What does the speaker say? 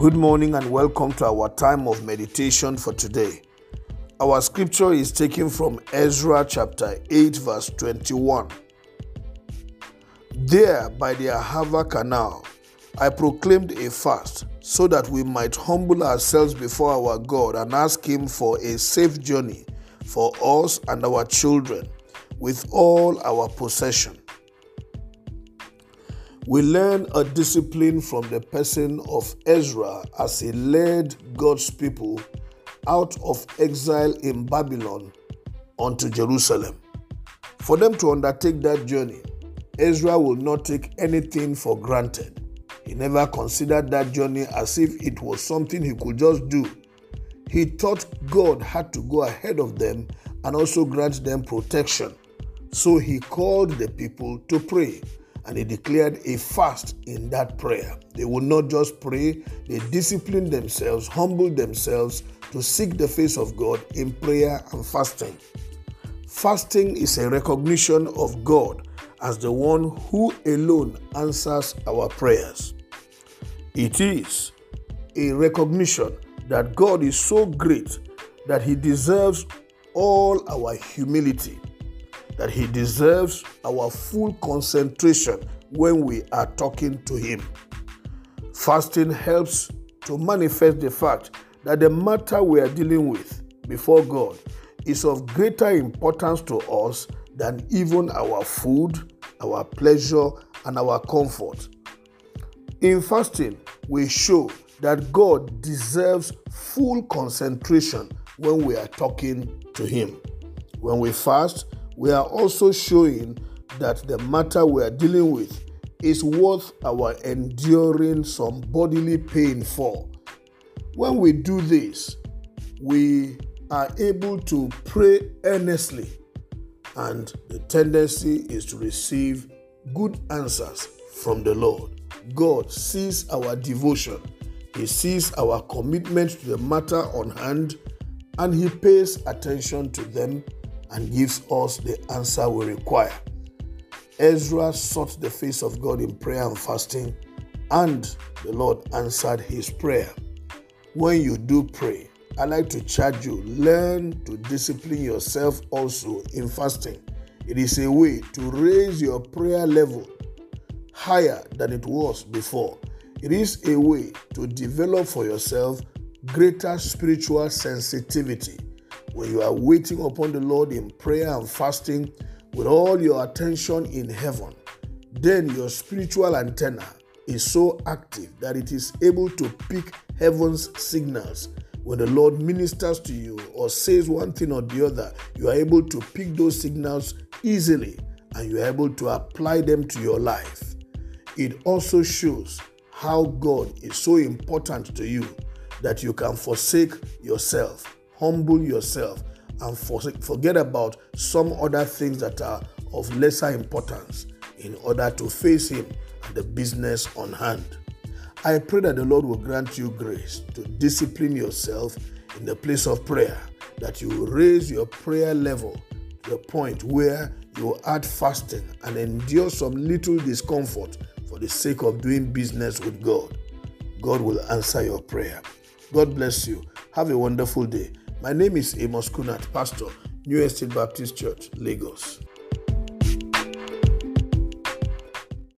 Good morning and welcome to our time of meditation for today. Our scripture is taken from Ezra chapter 8, verse 21. There, by the Ahava Canal, I proclaimed a fast so that we might humble ourselves before our God and ask Him for a safe journey for us and our children with all our possession. We learn a discipline from the person of Ezra as he led God's people out of exile in Babylon unto Jerusalem. For them to undertake that journey, Ezra will not take anything for granted. He never considered that journey as if it was something he could just do. He thought God had to go ahead of them and also grant them protection. So he called the people to pray and they declared a fast in that prayer. They would not just pray, they disciplined themselves, humbled themselves to seek the face of God in prayer and fasting. Fasting is a recognition of God as the one who alone answers our prayers. It is a recognition that God is so great that He deserves all our humility, that He deserves our full concentration when we are talking to Him. Fasting helps to manifest the fact that the matter we are dealing with before God is of greater importance to us than even our food, our pleasure, and our comfort. In fasting, we show that God deserves full concentration when we are talking to Him. When we fast, we are also showing that the matter we are dealing with is worth our enduring some bodily pain for. When we do this, we are able to pray earnestly, and the tendency is to receive good answers from the Lord. God sees our devotion, He sees our commitment to the matter on hand, and He pays attention to them and gives us the answer we require. Ezra sought the face of God in prayer and fasting, and the Lord answered his prayer. When you do pray, I like to charge you learn to discipline yourself also in fasting. It is a way to raise your prayer level higher than it was before. It is a way to develop for yourself greater spiritual sensitivity. When you are waiting upon the Lord in prayer and fasting with all your attention in heaven, then your spiritual antenna is so active that it is able to pick heaven's signals. When the Lord ministers to you or says one thing or the other, you are able to pick those signals easily and you are able to apply them to your life. It also shows how God is so important to you that you can forsake yourself, humble yourself, and forget about some other things that are of lesser importance in order to face Him and the business on hand. I pray that the Lord will grant you grace to discipline yourself in the place of prayer, that you will raise your prayer level to the point where you add fasting and endure some little discomfort for the sake of doing business with God. God will answer your prayer. God bless you. Have a wonderful day. My name is Amos Kunat, Pastor, New Estate Baptist Church, Lagos.